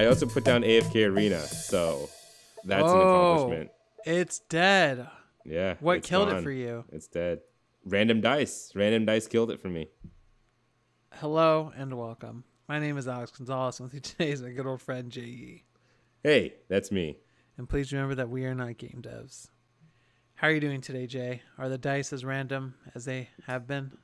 I also put down AFK Arena, so that's an Oh. accomplishment. It's dead. Yeah. What killed it for you? It's dead. Random dice. Random dice killed it for me. Hello and welcome. My name is Alex Gonzalez, and with you today is my good old friend J.E. Hey, that's me. And please remember that we are not game devs. How are you doing today, Jay? Are the dice as random as they have been?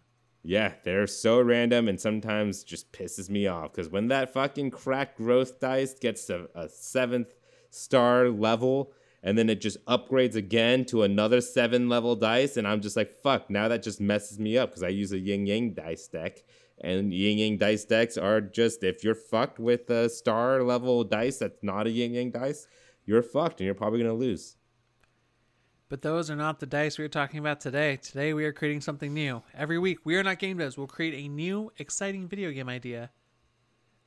Yeah, they're so random and sometimes just pisses me off because when that fucking crack growth dice gets to a seventh star level and then it just upgrades again to another seven level dice, and I'm just like, fuck, now that just messes me up because I use a yin yang dice deck. And yin yang dice decks are just, if you're fucked with a star level dice that's not a yin yang dice, you're fucked and you're probably going to lose. But those are not the dice we are talking about today. Today we are creating something new. Every week, we are not game devs. We'll create a new, exciting video game idea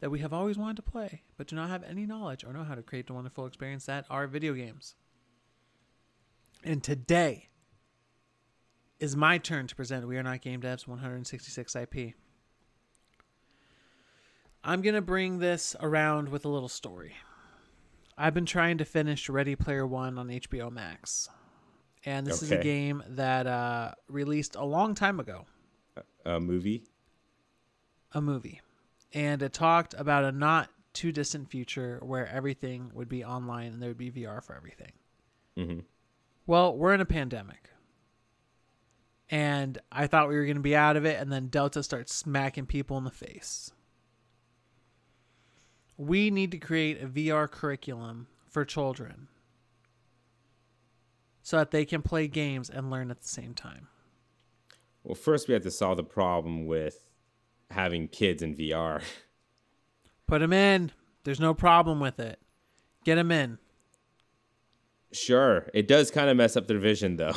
that we have always wanted to play, but do not have any knowledge or know how to create the wonderful experience that are video games. And today is my turn to present We Are Not Game Devs 166 IP. I'm going to bring this around with a little story. I've been trying to finish Ready Player One on HBO Max. And this is a game that uh, released a long time ago, A movie? a movie. And it talked about a not too distant future where everything would be online and there would be VR for everything. Mhm. Well, we're in a pandemic. And I thought we were going to be out of it, and then Delta starts smacking people in the face. We need to create a VR curriculum for children so that they can play games and learn at the same time. Well, first we have to solve the problem with having kids in VR. Put them in. There's no problem with it. Get them in. Sure, it does kind of mess up their vision, though.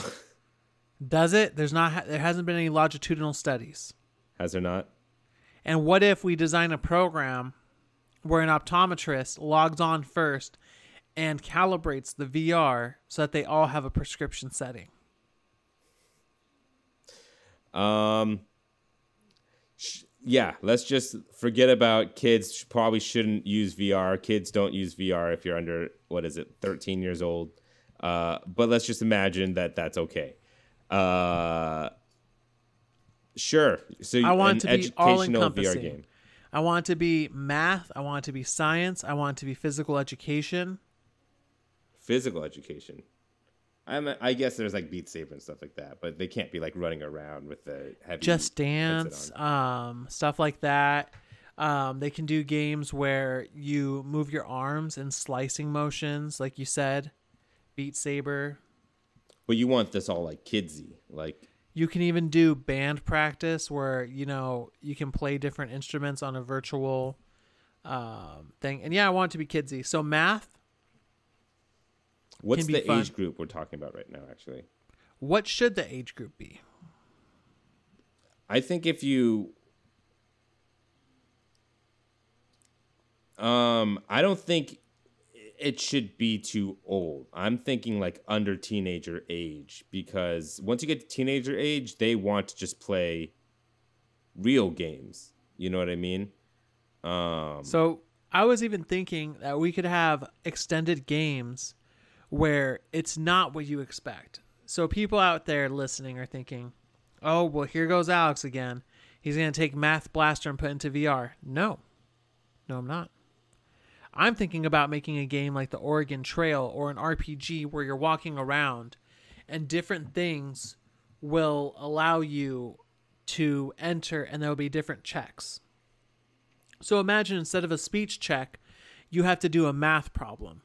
Does it? There's not. There hasn't been any longitudinal studies. Has there not? And what if we design a program where an optometrist logs on first and calibrates the VR so that they all have a prescription setting? Um, sh- yeah, let's just forget about kids. Sh- Probably shouldn't use VR. Kids don't use VR if you're under what is it, 13 years old. Uh, but let's just imagine that that's okay. Uh, sure. So I want an to be educational VR game. I want to be math. I want it to be science. I want it to be physical education. Physical education. I'm, I guess there's like Beat Saber and stuff like that, but they can't be like running around with the heavy Just Dance, um, stuff like that. Um, they can do games where you move your arms in slicing motions, like you said. Beat Saber. But you want this all like kidsy, like You can even do band practice where you know you can play different instruments on a virtual um, thing. And yeah, I want it to be kidsy. So math. What's the fun. age group we're talking about right now? Actually, What should the age group be? I think if you, um, I don't think it should be too old. I'm thinking like under teenager age because once you get to teenager age, they want to just play real games. You know what I mean? Um, So I was even thinking that we could have extended games where it's not what you expect. So people out there listening are thinking, "Oh, well, here goes Alex again. He's going to take Math Blaster and put into VR." No, no, I'm not. I'm thinking about making a game like the Oregon Trail or an RPG where you're walking around and different things will allow you to enter and there will be different checks. So imagine instead of a speech check, you have to do a math problem.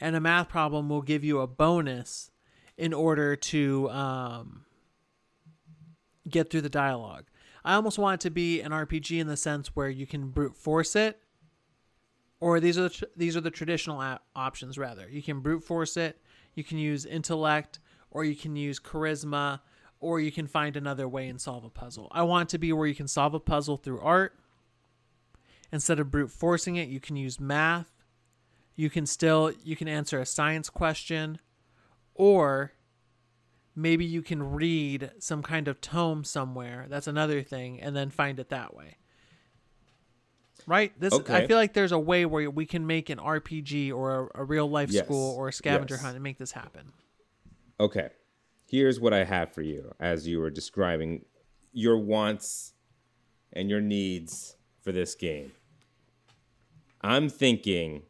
And a math problem will give you a bonus in order to um, get through the dialogue. I almost want it to be an RPG in the sense where you can brute force it, or these are the tr- these are the traditional a- options. Rather, you can brute force it, you can use intellect, or you can use charisma, or you can find another way and solve a puzzle. I want it to be where you can solve a puzzle through art. Instead of brute forcing it, you can use math. You can still you can answer a science question, or maybe you can read some kind of tome somewhere. That's another thing, and then find it that way. right? This Okay. I feel like there's a way where we can make an RPG or a, a real life Yes. school or a scavenger Yes. hunt and make this happen. Okay. Here's what I have for you as you were describing your wants and your needs for this game. I'm thinking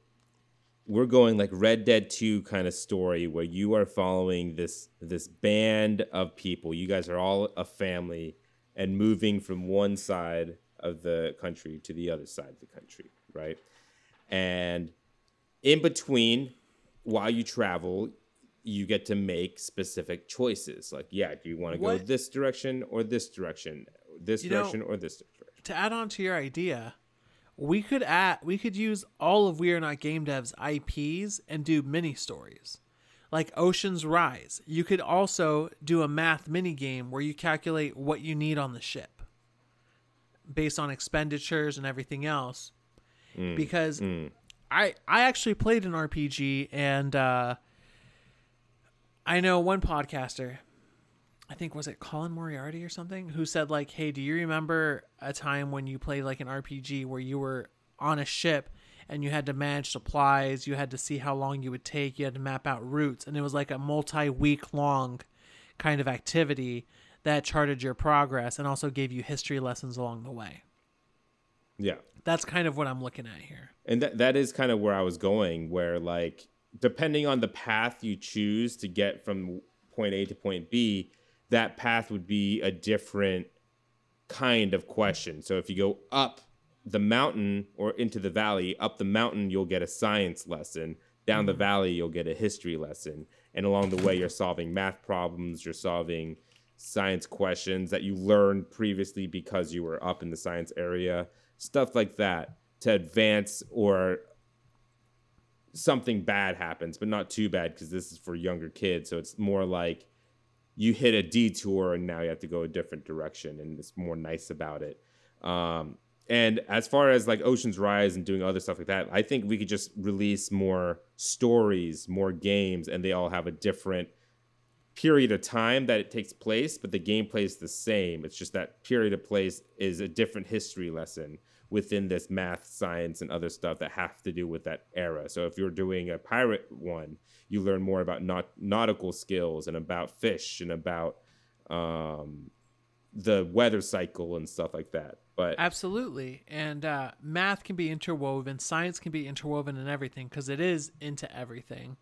we're going like Red Dead 2 kind of story where you are following this this band of people. You guys are all a family and moving from one side of the country to the other side of the country, right? And in between while you travel, you get to make specific choices. Like, yeah, do you want to go this direction or this direction? This You know- direction or this direction? To add on to your idea, we could add we could use all of We Are Not Game Dev's IPs and do mini stories. Like Ocean's Rise. You could also do a math mini game where you calculate what you need on the ship based on expenditures and everything else. because I I actually played an RPG and uh, I know one podcaster, I think was it Colin Moriarty or something, who said like, "Hey, do you remember a time when you played like an RPG where you were on a ship and you had to manage supplies, you had to see how long you would take, you had to map out routes, and it was like a multi-week long kind of activity that charted your progress and also gave you history lessons along the way." Yeah. That's kind of what I'm looking at here. And that that is kind of where I was going, where like depending on the path you choose to get from point A to point B, that path would be a different kind of question. So if you go up the mountain or into the valley, up the mountain you'll get a science lesson, down the mm-hmm. valley you'll get a history lesson, and along the way you're solving math problems, you're solving science questions that you learned previously because you were up in the science area, stuff like that to advance or something bad happens, but not too bad because this is for younger kids. So it's more like you hit a detour and now you have to go a different direction and it's more nice about it. Um, and as far as like Ocean's Rise and doing other stuff like that, I think we could just release more stories, more games, and they all have a different period of time that it takes place, but the gameplay is the same. It's just that period of place is a different history lesson within this math, science, and other stuff that have to do with that era. So if you're doing a pirate one, you learn more about naut- nautical skills and about fish and about um, the weather cycle and stuff like that. But Absolutely. And uh, math can be interwoven, science can be interwoven in everything because it is into everything.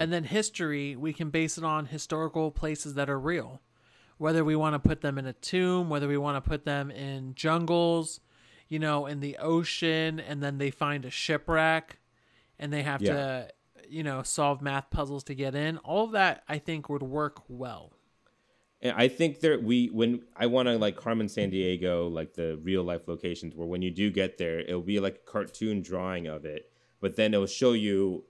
And then history, we can base it on historical places that are real. Whether we want to put them in a tomb, whether we want to put them in jungles, you know, in the ocean, and then they find a shipwreck and they have Yeah. to, you know, solve math puzzles to get in. All of that, I think, would work well. And I think there we when I want to like Carmen Sandiego, like the real life locations where when you do get there, it'll be like a cartoon drawing of it, but then it'll show you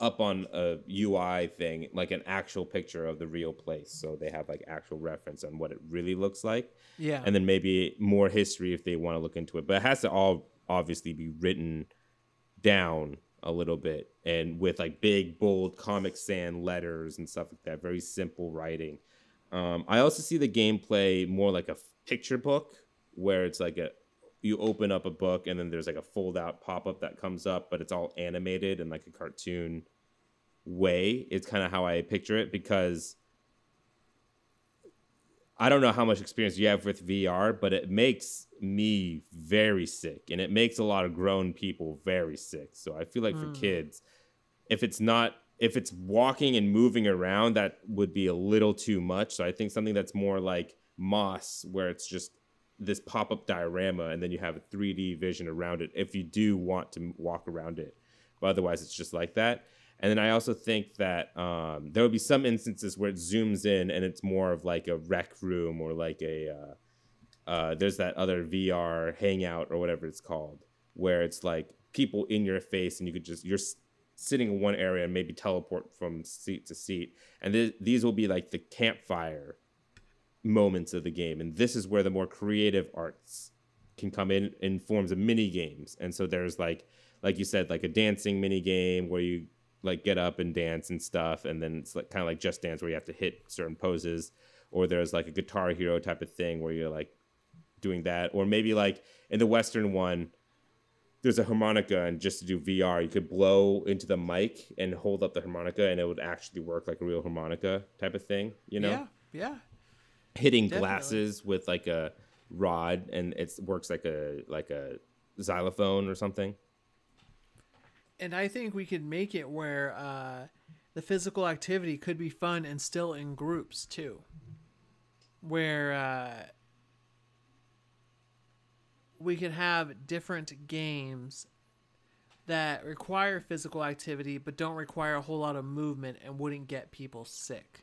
up on a UI thing like an actual picture of the real place, so they have like actual reference on what it really looks like, Yeah. and then maybe more history if they want to look into it. But it has to all obviously be written down a little bit and with like big bold comic sans letters and stuff like that very simple writing um, i also see the gameplay more like a picture book where it's like a you open up a book and then there's like a fold out pop-up that comes up but it's all animated in like a cartoon way it's kind of how i picture it because I don't know how much experience you have with VR, but it makes me very sick and it makes a lot of grown people very sick. So I feel like for hmm. kids, if it's not if it's walking and moving around, that would be a little too much. So I think something that's more like Moss, where it's just this pop-up diorama and then you have a 3D vision around it if you do want to walk around it. But otherwise it's just like that. And then I also think that um, there will be some instances where it zooms in and it's more of like a rec room or like a uh, uh, there's that other VR hangout or whatever it's called where it's like people in your face and you could just you're sitting in one area and maybe teleport from seat to seat. And th- these will be like the campfire moments of the game. And this is where the more creative arts can come in in forms of mini games. And so there's like like you said, like a dancing mini game where you like get up and dance and stuff, and then it's like kind of like Just Dance where you have to hit certain poses, or there's like a Guitar Hero type of thing where you're like doing that, or maybe like in the Western one, there's a harmonica and just to do VR, you could blow into the mic and hold up the harmonica and it would actually work like a real harmonica type of thing, you know? Yeah, yeah. Hitting Definitely. glasses with like a rod and it works like a like a xylophone or something. And I think we could make it where uh, the physical activity could be fun and still in groups too. Where uh, we could have different games that require physical activity but don't require a whole lot of movement and wouldn't get people sick.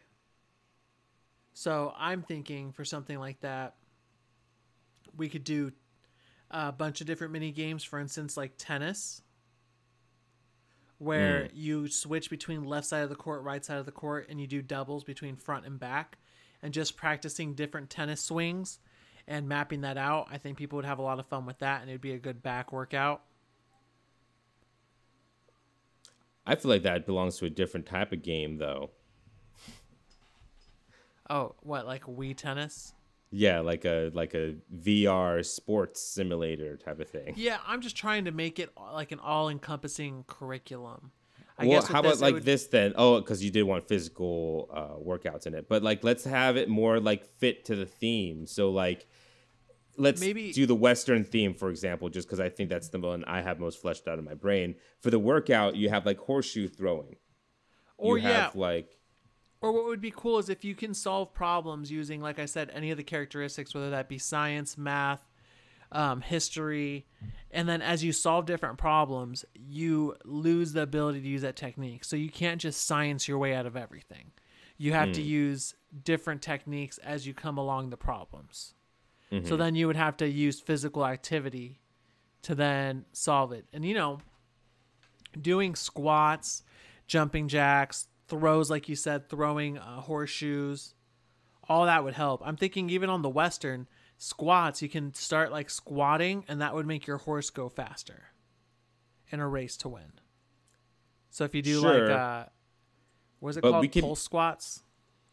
So I'm thinking for something like that, we could do a bunch of different mini games. For instance, like tennis, where hmm. you switch between left side of the court, right side of the court, and you do doubles between front and back, and just practicing different tennis swings and mapping that out. I think people would have a lot of fun with that, and it'd be a good back workout. I feel like that belongs to a different type of game though. Oh, what like Wii tennis? Yeah, like a like a VR sports simulator type of thing. Yeah, I'm just trying to make it like an all-encompassing curriculum. I well, guess how about like would- this then? Oh, because you did want physical uh, workouts in it, but like let's have it more like fit to the theme. So like, let's Maybe- do the Western theme, for example, just because I think that's the one I have most fleshed out in my brain. For the workout, you have like horseshoe throwing. Or you yeah, have like Or what would be cool is if you can solve problems using, like I said, any of the characteristics, whether that be science, math, um, history, and then as you solve different problems, you lose the ability to use that technique. So you can't just science your way out of everything. You have to use different techniques as you come along the problems. So then you would have to use physical activity to then solve it. And you know, doing squats, jumping jacks, throws, like you said, throwing uh, horseshoes, all that would help. I'm thinking even on the Western squats, you can start like squatting, and that would make your horse go faster in a race to win. So if you do Sure. like, uh, what's it But called? could- Pulse squats.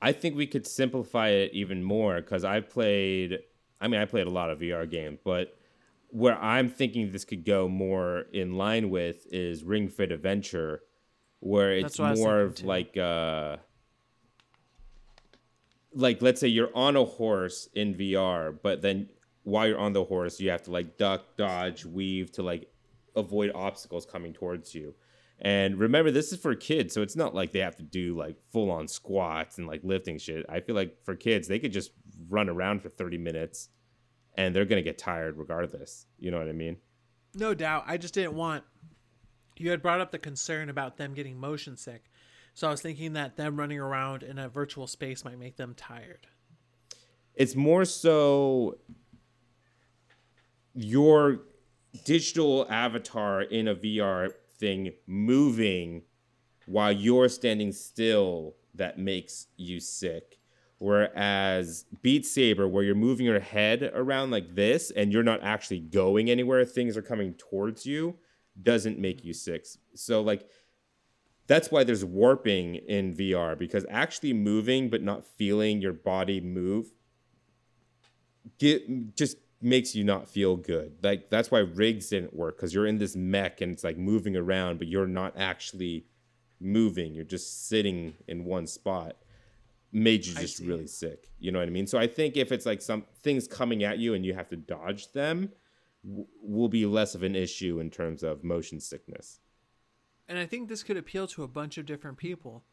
I think we could simplify it even more because I played. I mean, I played a lot of VR games, but where I'm thinking this could go more in line with is Ring Fit Adventure, where it's That's what I was more of too. like, uh, like let's say you're on a horse in VR, but then while you're on the horse, you have to like duck, dodge, weave to like avoid obstacles coming towards you. And remember, this is for kids, so it's not like they have to do like full on squats and like lifting shit. I feel like for kids, they could just run around for 30 minutes and they're going to get tired regardless. You know what I mean? No doubt. I just didn't want. You had brought up the concern about them getting motion sick. So I was thinking that them running around in a virtual space might make them tired. It's more so your digital avatar in a VR thing moving while you're standing still that makes you sick. Whereas Beat Saber, where you're moving your head around like this and you're not actually going anywhere, things are coming towards you, doesn't make you sick. So, like, that's why there's warping in VR because actually moving but not feeling your body move get just makes you not feel good. Like that's why rigs didn't work because you're in this mech and it's like moving around, but you're not actually moving. You're just sitting in one spot. Made you just really sick. You know what I mean? So I think if it's like some things coming at you and you have to dodge them, w- will be less of an issue in terms of motion sickness. And I think this could appeal to a bunch of different people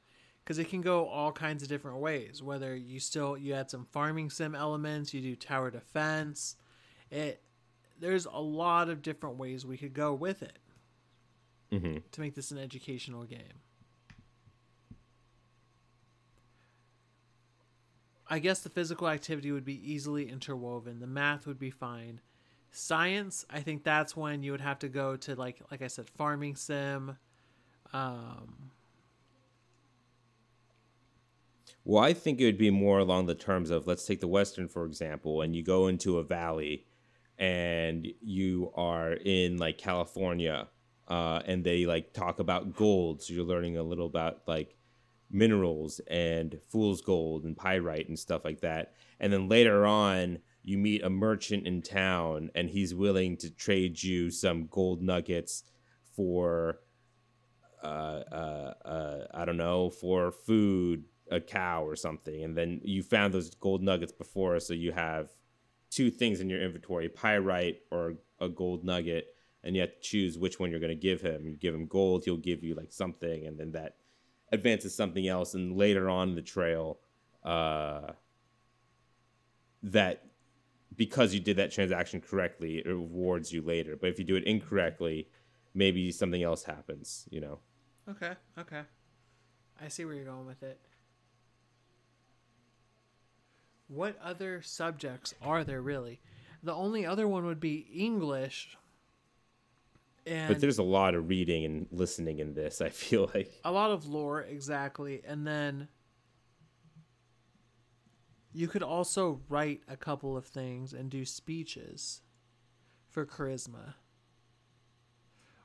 because it can go all kinds of different ways. Whether you still you add some farming sim elements, you do tower defense. It there's a lot of different ways we could go with it hmm to make this an educational game. I guess the physical activity would be easily interwoven. The math would be fine. Science, I think that's when you would have to go to like like I said, farming sim. Um, Well, I think it would be more along the terms of let's take the Western, for example, and you go into a valley and you are in like California uh, and they like talk about gold. So you're learning a little about like minerals and fool's gold and pyrite and stuff like that. And then later on, you meet a merchant in town and he's willing to trade you some gold nuggets for uh, uh, uh, I don't know, for food, a cow or something, and then you found those gold nuggets before, so you have two things in your inventory: pyrite or a gold nugget, and you have to choose which one you're going to give him. You give him gold, he'll give you like something, and then that advances something else, and later on the trail, uh, that because you did that transaction correctly, it rewards you later. But if you do it incorrectly, maybe something else happens. You know. Okay, okay. I see where you're going with it. What other subjects are there really? The only other one would be English. And But there's a lot of reading and listening in this. I feel like. a lot of lore, exactly. And then you could also write a couple of things and do speeches for charisma.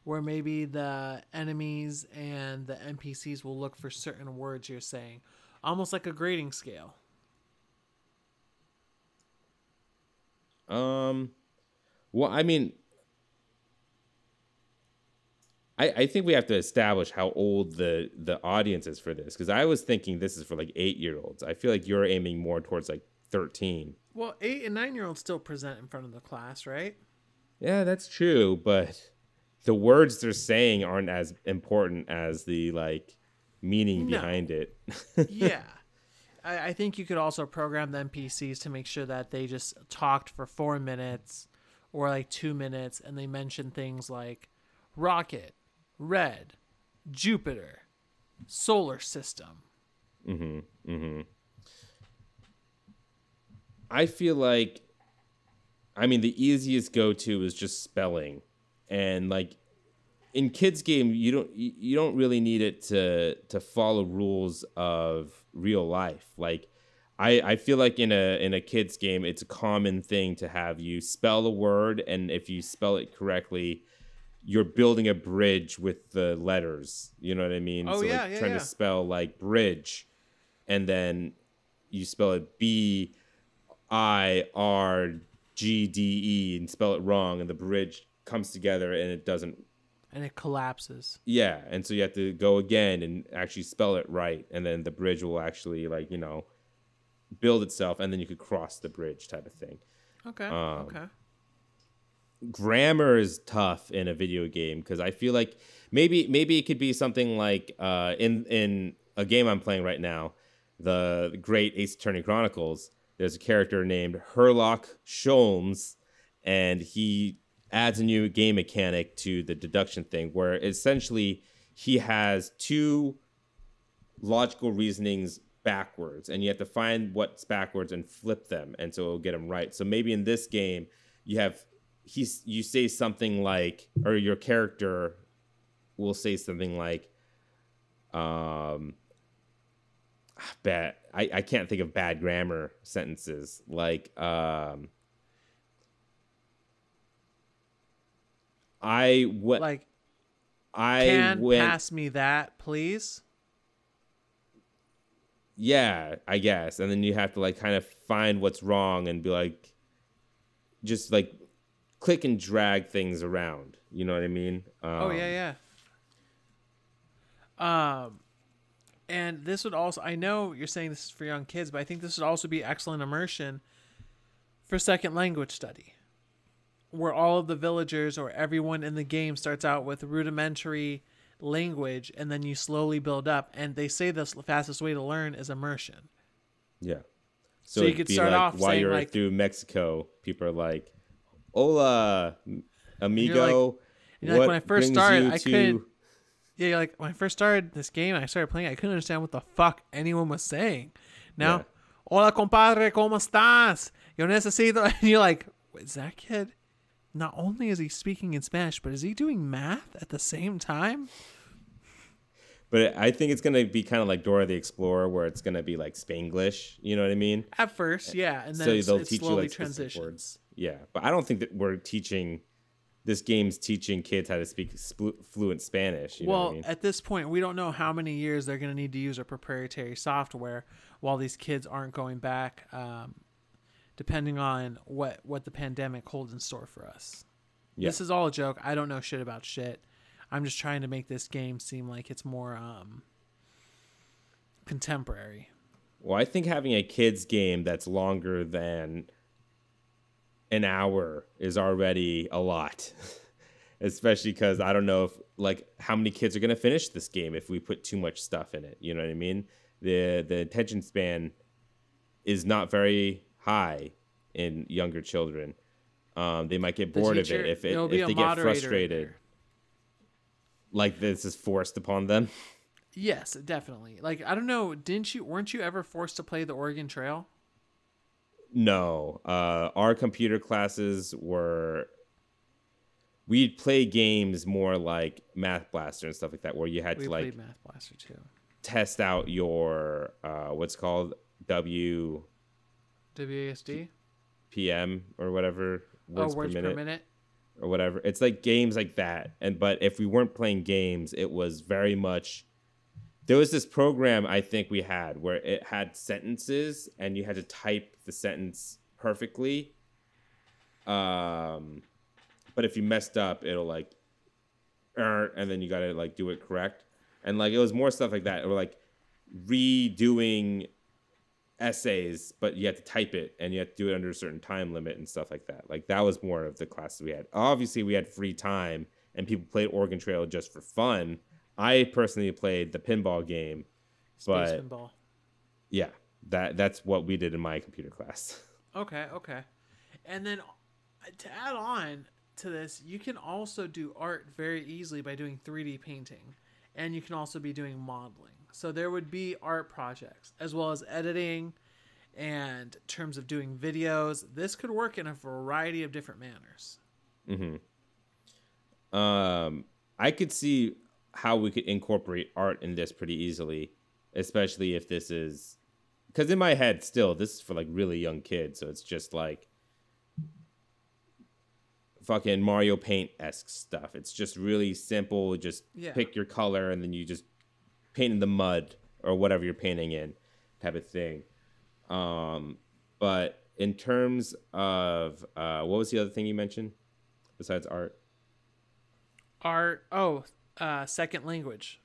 Where maybe the enemies and the NPCs will look for certain words you're saying, almost like a grading scale. Um, well, I mean, I I think we have to establish how old the the audience is for this because I was thinking this is for like eight year olds. I feel like you're aiming more towards like thirteen. Well, eight and nine year olds still present in front of the class, right? Yeah, that's true, but the words they're saying aren't as important as the like meaning No. behind it. yeah. I, I think you could also program the NPCs to make sure that they just talked for four minutes or like two minutes and they mention things like rocket, red, Jupiter, solar system. Mm hmm. Mm hmm. I feel like, I mean, the easiest go to is just spelling, and like in kids game, you don't you don't really need it to to follow rules of real life. Like, I I feel like in a in a kids game, it's a common thing to have you spell a word, and if you spell it correctly. You're building a bridge with the letters. You know what I mean? Oh, so yeah, like yeah, trying yeah. to spell like bridge, and then you spell it B I R G D E and spell it wrong, and the bridge comes together and it doesn't. And it collapses. Yeah, and so you have to go again and actually spell it right, and then the bridge will actually like you know build itself, and then you could cross the bridge type of thing. Okay. Um, okay. Grammar is tough in a video game because I feel like maybe maybe it could be something like uh, in in a game I'm playing right now, the Great Ace Attorney Chronicles. There's a character named Herlock Sholmes, and he adds a new game mechanic to the deduction thing, where essentially he has two logical reasonings backwards and you have to find what's backwards and flip them and so it'll get them right so maybe in this game you have he's you say something like or your character will say something like um bad I, I can't think of bad grammar sentences like um I went Like, I can went pass me that, please? yeah i guess and then you have to like kind of find what's wrong and be like just like click and drag things around you know what i mean um, Oh yeah, yeah. Um, and this would also I know you're saying this is for young kids, but I think this would also be excellent immersion for second language study, where all of the villagers or everyone in the game starts out with rudimentary language, and then you slowly build up. And they say the fastest way to learn is immersion. yeah So so, you could start like off while saying, you're like- through mexico people are like hola amigo you're like, what when I first started, I to-" couldn't- Yeah, you're like when I first started this game, I started playing. I couldn't understand what the fuck anyone was saying. Now, Yeah. hola compadre, cómo estás? Yo necesito. And you're like, is that kid? Not only is he speaking in Spanish, but is he doing math at the same time? but i think it's gonna be kind of like dora the explorer where it's gonna be like spanglish you know what i mean At first, yeah, and then so it's, they'll it teach you slowly like transitions. words. Yeah, but I don't think that we're teaching. This game's teaching kids how to speak fluent Spanish. You know well, what I mean? at this point, we don't know how many years they're going to need to use our proprietary software while these kids aren't going back um, depending on what what the pandemic holds in store for us. Yeah. This is all a joke. I don't know shit about shit. I'm just trying to make this game seem like it's more um contemporary. Well, I think having a kids game that's longer than an hour is already a lot. Especially because I don't know if like how many kids are gonna finish this game if we put too much stuff in it. You know what I mean? The the attention span is not very high in younger children. Um, they might get bored teacher- of it if it, if they get frustrated. there. Like this is forced upon them. Yes, definitely. Like I don't know, didn't you weren't you ever forced to play the Oregon Trail? No, uh, our computer classes were. We'd play games more like Math Blaster and stuff like that, where you had We to like Math Blaster too. test out your uh, what's called WPM WASD? or whatever words, oh, words per, minute, per minute. or whatever. It's like games like that, and but if we weren't playing games, it was very much. There was this program I think we had where it had sentences, and you had to type the sentence perfectly. Um, but if you messed up, it'll like, er, and then you gotta like do it correct, and like it was more stuff like that, or like redoing essays, but you have to type it and you have to do it under a certain time limit and stuff like that. Like that was more of the classes we had. Obviously, we had free time and people played Oregon Trail just for fun. I personally played the pinball game, Space but pinball. yeah, that that's what we did in my computer class. Okay, okay. And then uh, to add on to this, you can also do art very easily by doing 3D painting. And you can also be doing modeling. So there would be art projects as well as editing and in terms of doing videos. This could work in a variety of different manners. Mhm. Um, I could see how we could incorporate art in this pretty easily, especially if this is because in my head still this is for like really young kids, so it's just like fucking Mario Paint esque stuff. It's just really simple. Just Yeah. pick your color and then you just paint in the mud or whatever you're painting in, type of thing. Um, but in terms of uh, what was the other thing you mentioned besides art? Art, oh, uh, second language.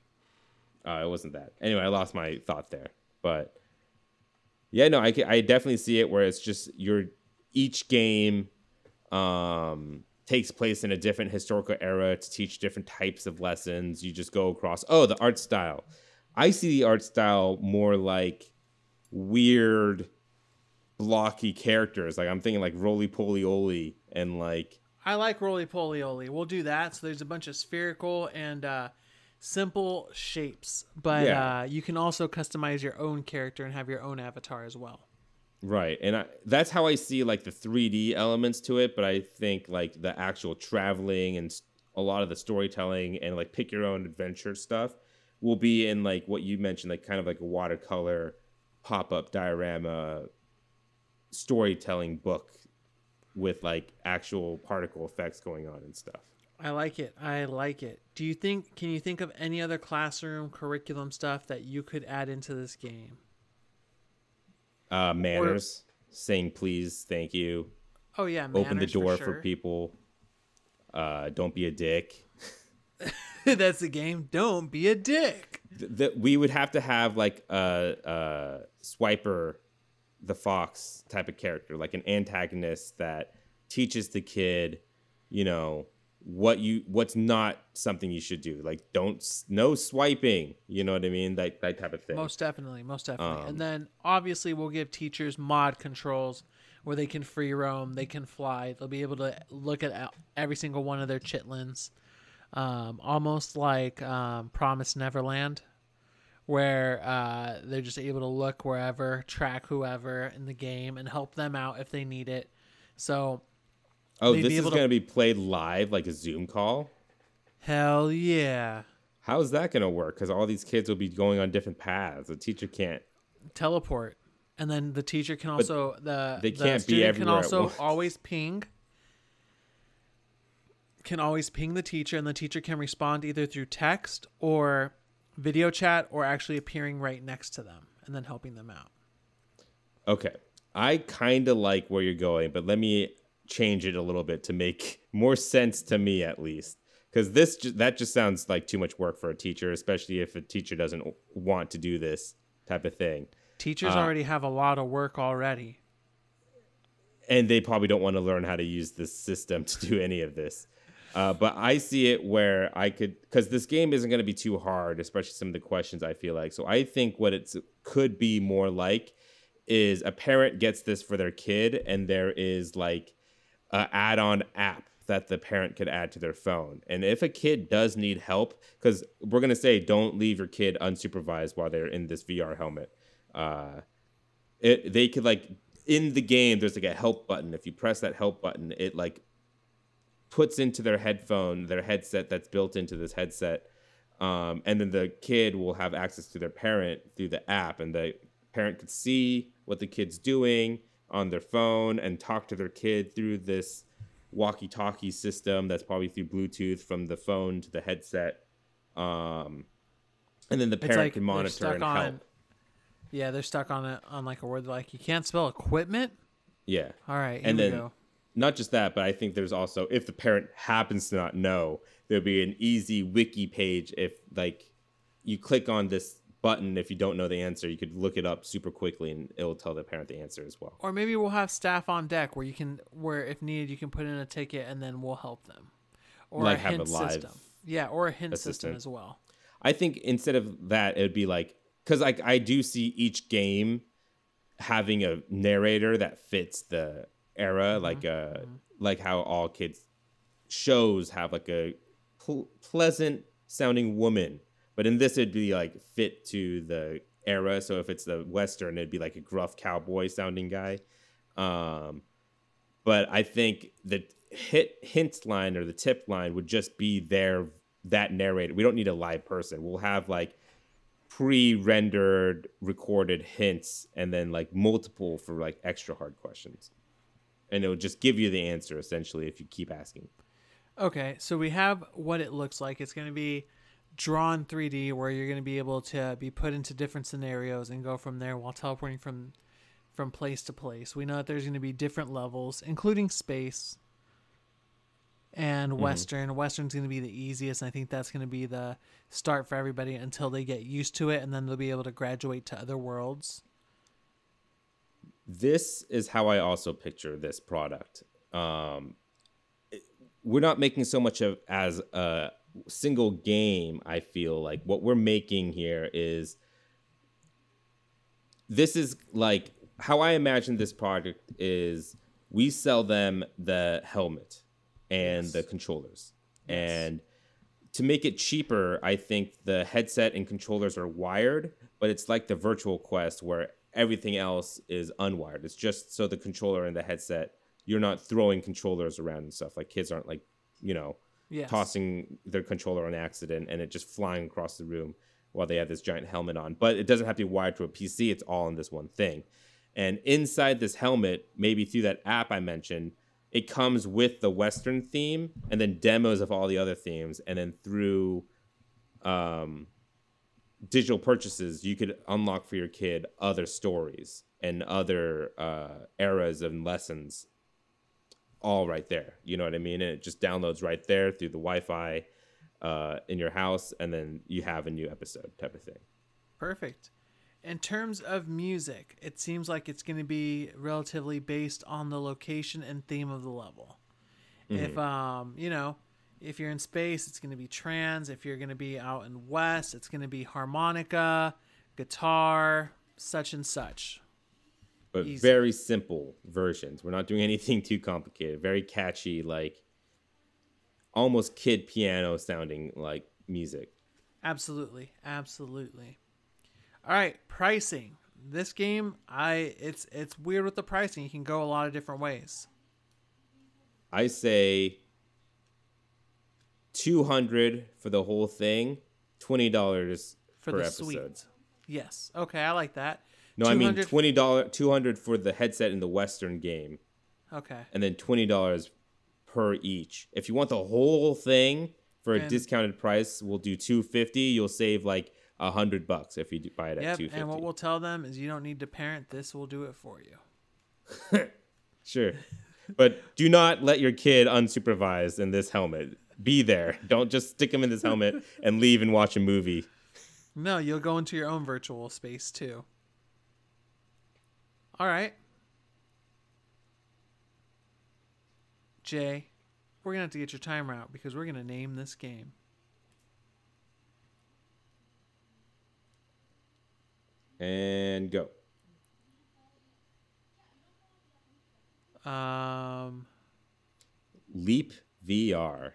Uh, it wasn't that. Anyway, I lost my thought there. But yeah, no, I, I definitely see it where it's just your each game um, takes place in a different historical era to teach different types of lessons. You just go across. Oh, the art style. I see the art style more like weird, blocky characters. Like I'm thinking like Rolie Polie Olie and like I like Rolie Polie Olie. We'll do that. So there's a bunch of spherical and uh, simple shapes, but Yeah. uh, you can also customize your own character and have your own avatar as well. Right. And I, that's how I see like the 3D elements to it, but I think like the actual traveling and a lot of the storytelling and like pick your own adventure stuff will be in like what you mentioned like kind of like a watercolor pop-up diorama storytelling book with like actual particle effects going on and stuff. I like it. I like it. Do you think? Can you think of any other classroom curriculum stuff that you could add into this game? Uh manners, saying please, thank you, Oh yeah, open the door for, for, people. Uh don't be a dick. That's the game. Don't be a dick. th- that we would have to have like a, a swiper the fox type of character like an antagonist that teaches the kid you know what you what's not something you should do like don't no swiping you know what i mean that that type of thing Most definitely, most definitely. Um, and then obviously we'll give teachers mod controls where they can free roam, they can fly, they'll be able to look at every single one of their chitlins, um, almost like um, Promise Neverland, where uh, they're just able to look wherever, track whoever in the game, and help them out if they need it. So oh this is going to be played live like a zoom call? Hell yeah, how's that going to work? Because all these kids will be going on different paths. The teacher can't teleport. And then the teacher can also the they the can't be student can everywhere at also always ping. Can always ping the teacher and the teacher can respond either through text or video chat or actually appearing right next to them and then helping them out. Okay. I kind of like where you're going, but let me change it a little bit to make more sense to me at least. Because this that just sounds like too much work for a teacher, especially if a teacher doesn't want to do this type of thing, Teachers Uh, already have a lot of work already. and they probably don't want to learn how to use this system to do any of this. Uh, but I see it where I could, because this game isn't going to be too hard, especially some of the questions I feel like. So I think what it could be more like is a parent gets this for their kid, and there is like a add-on app that the parent could add to their phone. And if a kid does need help, because we're gonna say don't leave your kid unsupervised while they're in this VR helmet. Uh, it they could like in the game there's like a help button. If you press that help button, it like puts into their headphone, their headset that's built into this headset. Um, and then the kid will have access to their parent through the app, and the parent could see what the kid's doing on their phone and talk to their kid through this walkie-talkie system that's probably through Bluetooth from the phone to the headset. Um, and then the parent like can monitor and on. help. Yeah, they're stuck on it on like a word like you can't spell equipment. Yeah. All right, And then- go. not just that, but I think there's also if the parent happens to not know, there'll be an easy wiki page if like you click on this button if you don't know the answer, you could look it up super quickly and it'll tell the parent the answer as well. Or maybe we'll have staff on deck where you can, where if needed, you can put in a ticket and then we'll help them. Or Like a have a hint live system. Yeah, or a hint system as well. I think instead of that, it'd be like because like I do see each game having a narrator that fits the era, like uh like how all kids shows have like a pl- pleasant sounding woman, but in this it'd be like fit to the era. So if it's the western, it'd be like a gruff cowboy sounding guy. Um, but I think the hit hint line or the tip line would just be there that narrator. We don't need a live person. We'll have like pre-rendered recorded hints and then like multiple for like extra hard questions. And it will just give you the answer essentially if you keep asking. Okay, so we have what it looks like. It's going to be drawn 3D where you're going to be able to be put into different scenarios and go from there while teleporting from from place to place. We know that there's going to be different levels, including space and western. Western's going to be the easiest, and I think that's going to be the start for everybody until they get used to it and then they'll be able to graduate to other worlds. this is how I also picture this product. Um, we're not making so much of as a single game. I feel like what we're making here is this is like how I imagine this project is we sell them the helmet and Yes. the controllers. Yes. And to make it cheaper, I think the headset and controllers are wired, but it's like the virtual quest where everything else is unwired. It's just so the controller and the headset, you're not throwing controllers around and stuff. Like kids aren't like, you know, Yes. tossing their controller on accident and it just flying across the room while they have this giant helmet on. But it doesn't have to be wired to a PC, it's all in this one thing. And inside this helmet, maybe through that app I mentioned, it comes with the Western theme and then demos of all the other themes. And then through um, digital purchases, you could unlock for your kid other stories and other uh, eras and lessons all right there. You know what I mean? And it just downloads right there through the Wi-Fi uh, in your house, and then you have a new episode type of thing. Perfect. In terms of music, it seems like it's going to be relatively based on the location and theme of the level. If um, you know, if you're in space, it's going to be trans. If you're going to be out in west, it's going to be harmonica, guitar, such and such. But Easy. very simple versions. We're not doing anything too complicated. Very catchy, like almost kid piano sounding like music. Absolutely, absolutely. All right, pricing. This game, I it's it's weird with the pricing. You can go a lot of different ways. I say 200 for the whole thing, $20 For per the episode. suite. Yes. Okay, I like that. No, I mean 200 $20 200 for the headset in the western game Okay. and then $20 per each. If you want the whole thing for a And- discounted price, we'll do 250. You'll save like a 100 bucks if you buy it at Yep. 250. And what we'll tell them is you don't need to parent. This will do it for you. Sure. But do not let your kid unsupervised in this helmet. Be there. Don't just stick him in this helmet and leave and watch a movie. No, you'll go into your own virtual space too. All right. Jay, we're going to have to get your timer out because we're going to name this game. And go. Um, Leap VR.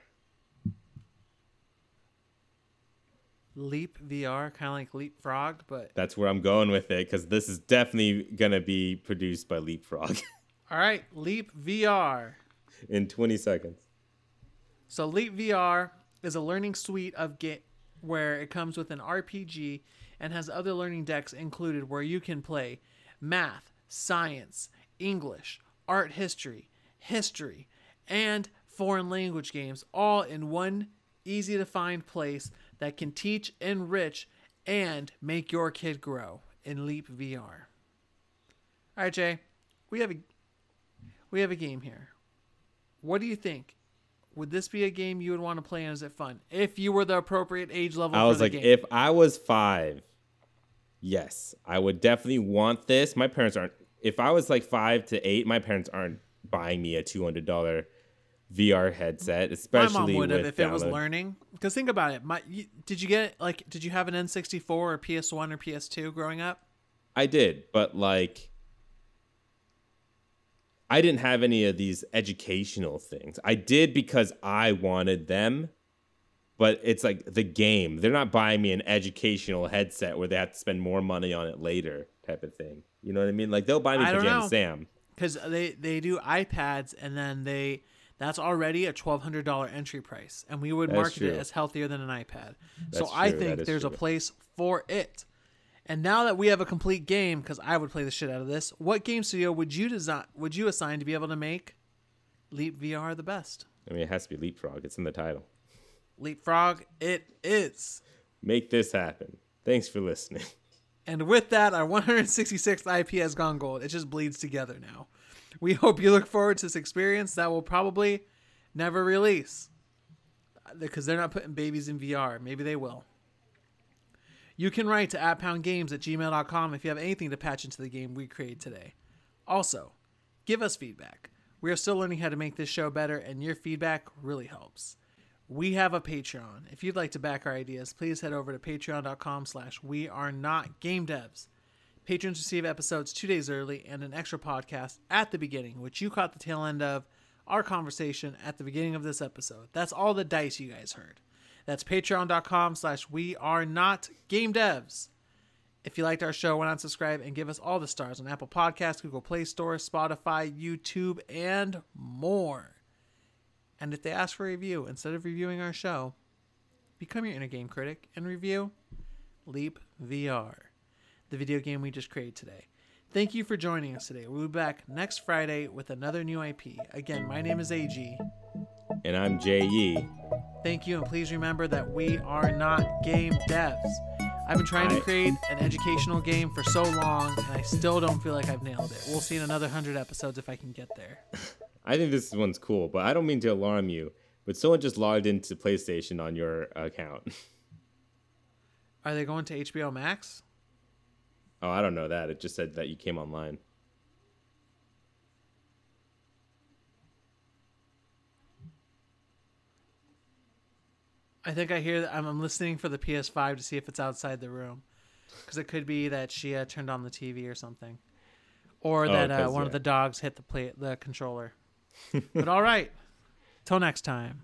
Leap VR, kind of like Leapfrog, but That's where I'm going with it because this is definitely to be produced by Leapfrog all right, Leap VR. in 20 seconds. So Leap VR is a learning suite of get where it comes with an RPG and has other learning decks included where you can play math, science, English, art history, history, and foreign language games all in one easy to find place that can teach, enrich, and make your kid grow in Leap VR. All right, Jay, we have a we have a game here. What do you think? Would this be a game you would want to play and is it fun? If you were the appropriate age level I was like, game. if I was five, yes, I would definitely want this. My parents aren't. If I was like five to eight, my parents aren't buying me a two hundred dollar VR headset, especially my mom would have if it was learning. Because think about it. My, you, did you get like? Did you have an N64 or PS1 or PS2 growing up? I did, but like, I didn't have any of these educational things. I did because I wanted them, but it's like the game. They're not buying me an educational headset where they have to spend more money on it later, type of thing. You know what I mean? Like they'll buy me I Pajama. Sam. Because they they do iPads and then they that's already a twelve hundred dollar entry price, and we would That's market it as healthier than an iPad. so That's I think there's a place for it. And now that we have a complete game, because I would play the shit out of this, what game studio would you design? Would you assign to be able to make Leap VR the best? I mean, it has to be Leapfrog. It's in the title. Leapfrog, it is. Make this happen. Thanks for listening. And with that, our 166th IP has gone gold. It just bleeds together now. We hope you look forward to this experience that will probably never release because they're not putting babies in VR. Maybe they will. You can write to atpoundgames at gmail.com if you have anything to patch into the game we created today. Also, give us feedback. We are still learning how to make this show better, and your feedback really helps. We have a Patreon. If you'd like to back our ideas, please head over to patreon.com slash we are not game devs. Patrons receive episodes two days early and an extra podcast at the beginning, which you caught the tail end of our conversation at the beginning of this episode. That's all the dice you guys heard. That's patreon.com slash we are not game devs. If you liked our show, why not subscribe and give us all the stars on Apple Podcasts, Google Play Store, Spotify, YouTube, and more. And if they ask for a review, instead of reviewing our show, become your inner game critic and review Leap VR, the video game we just created today. Thank you for joining us today. We'll be back next Friday with another new IP. Again, my name is AG. And I'm J.E. Thank you, and please remember that we are not game devs. I've been trying to create an educational game for so long, and I still don't feel like I've nailed it. We'll see in another 100 episodes if I can get there. I think this one's cool, but I don't mean to alarm you. But someone just logged into PlayStation on your account. Are they going to HBO Max? Oh, I don't know that. It just said that you came online. I think I hear that I'm, listening for the PS5 to see if it's outside the room. Because it could be that she uh, turned on the TV or something. Or Oh, that uh, 'cause, one yeah. of the dogs hit the play- the controller. but all right. Till next time.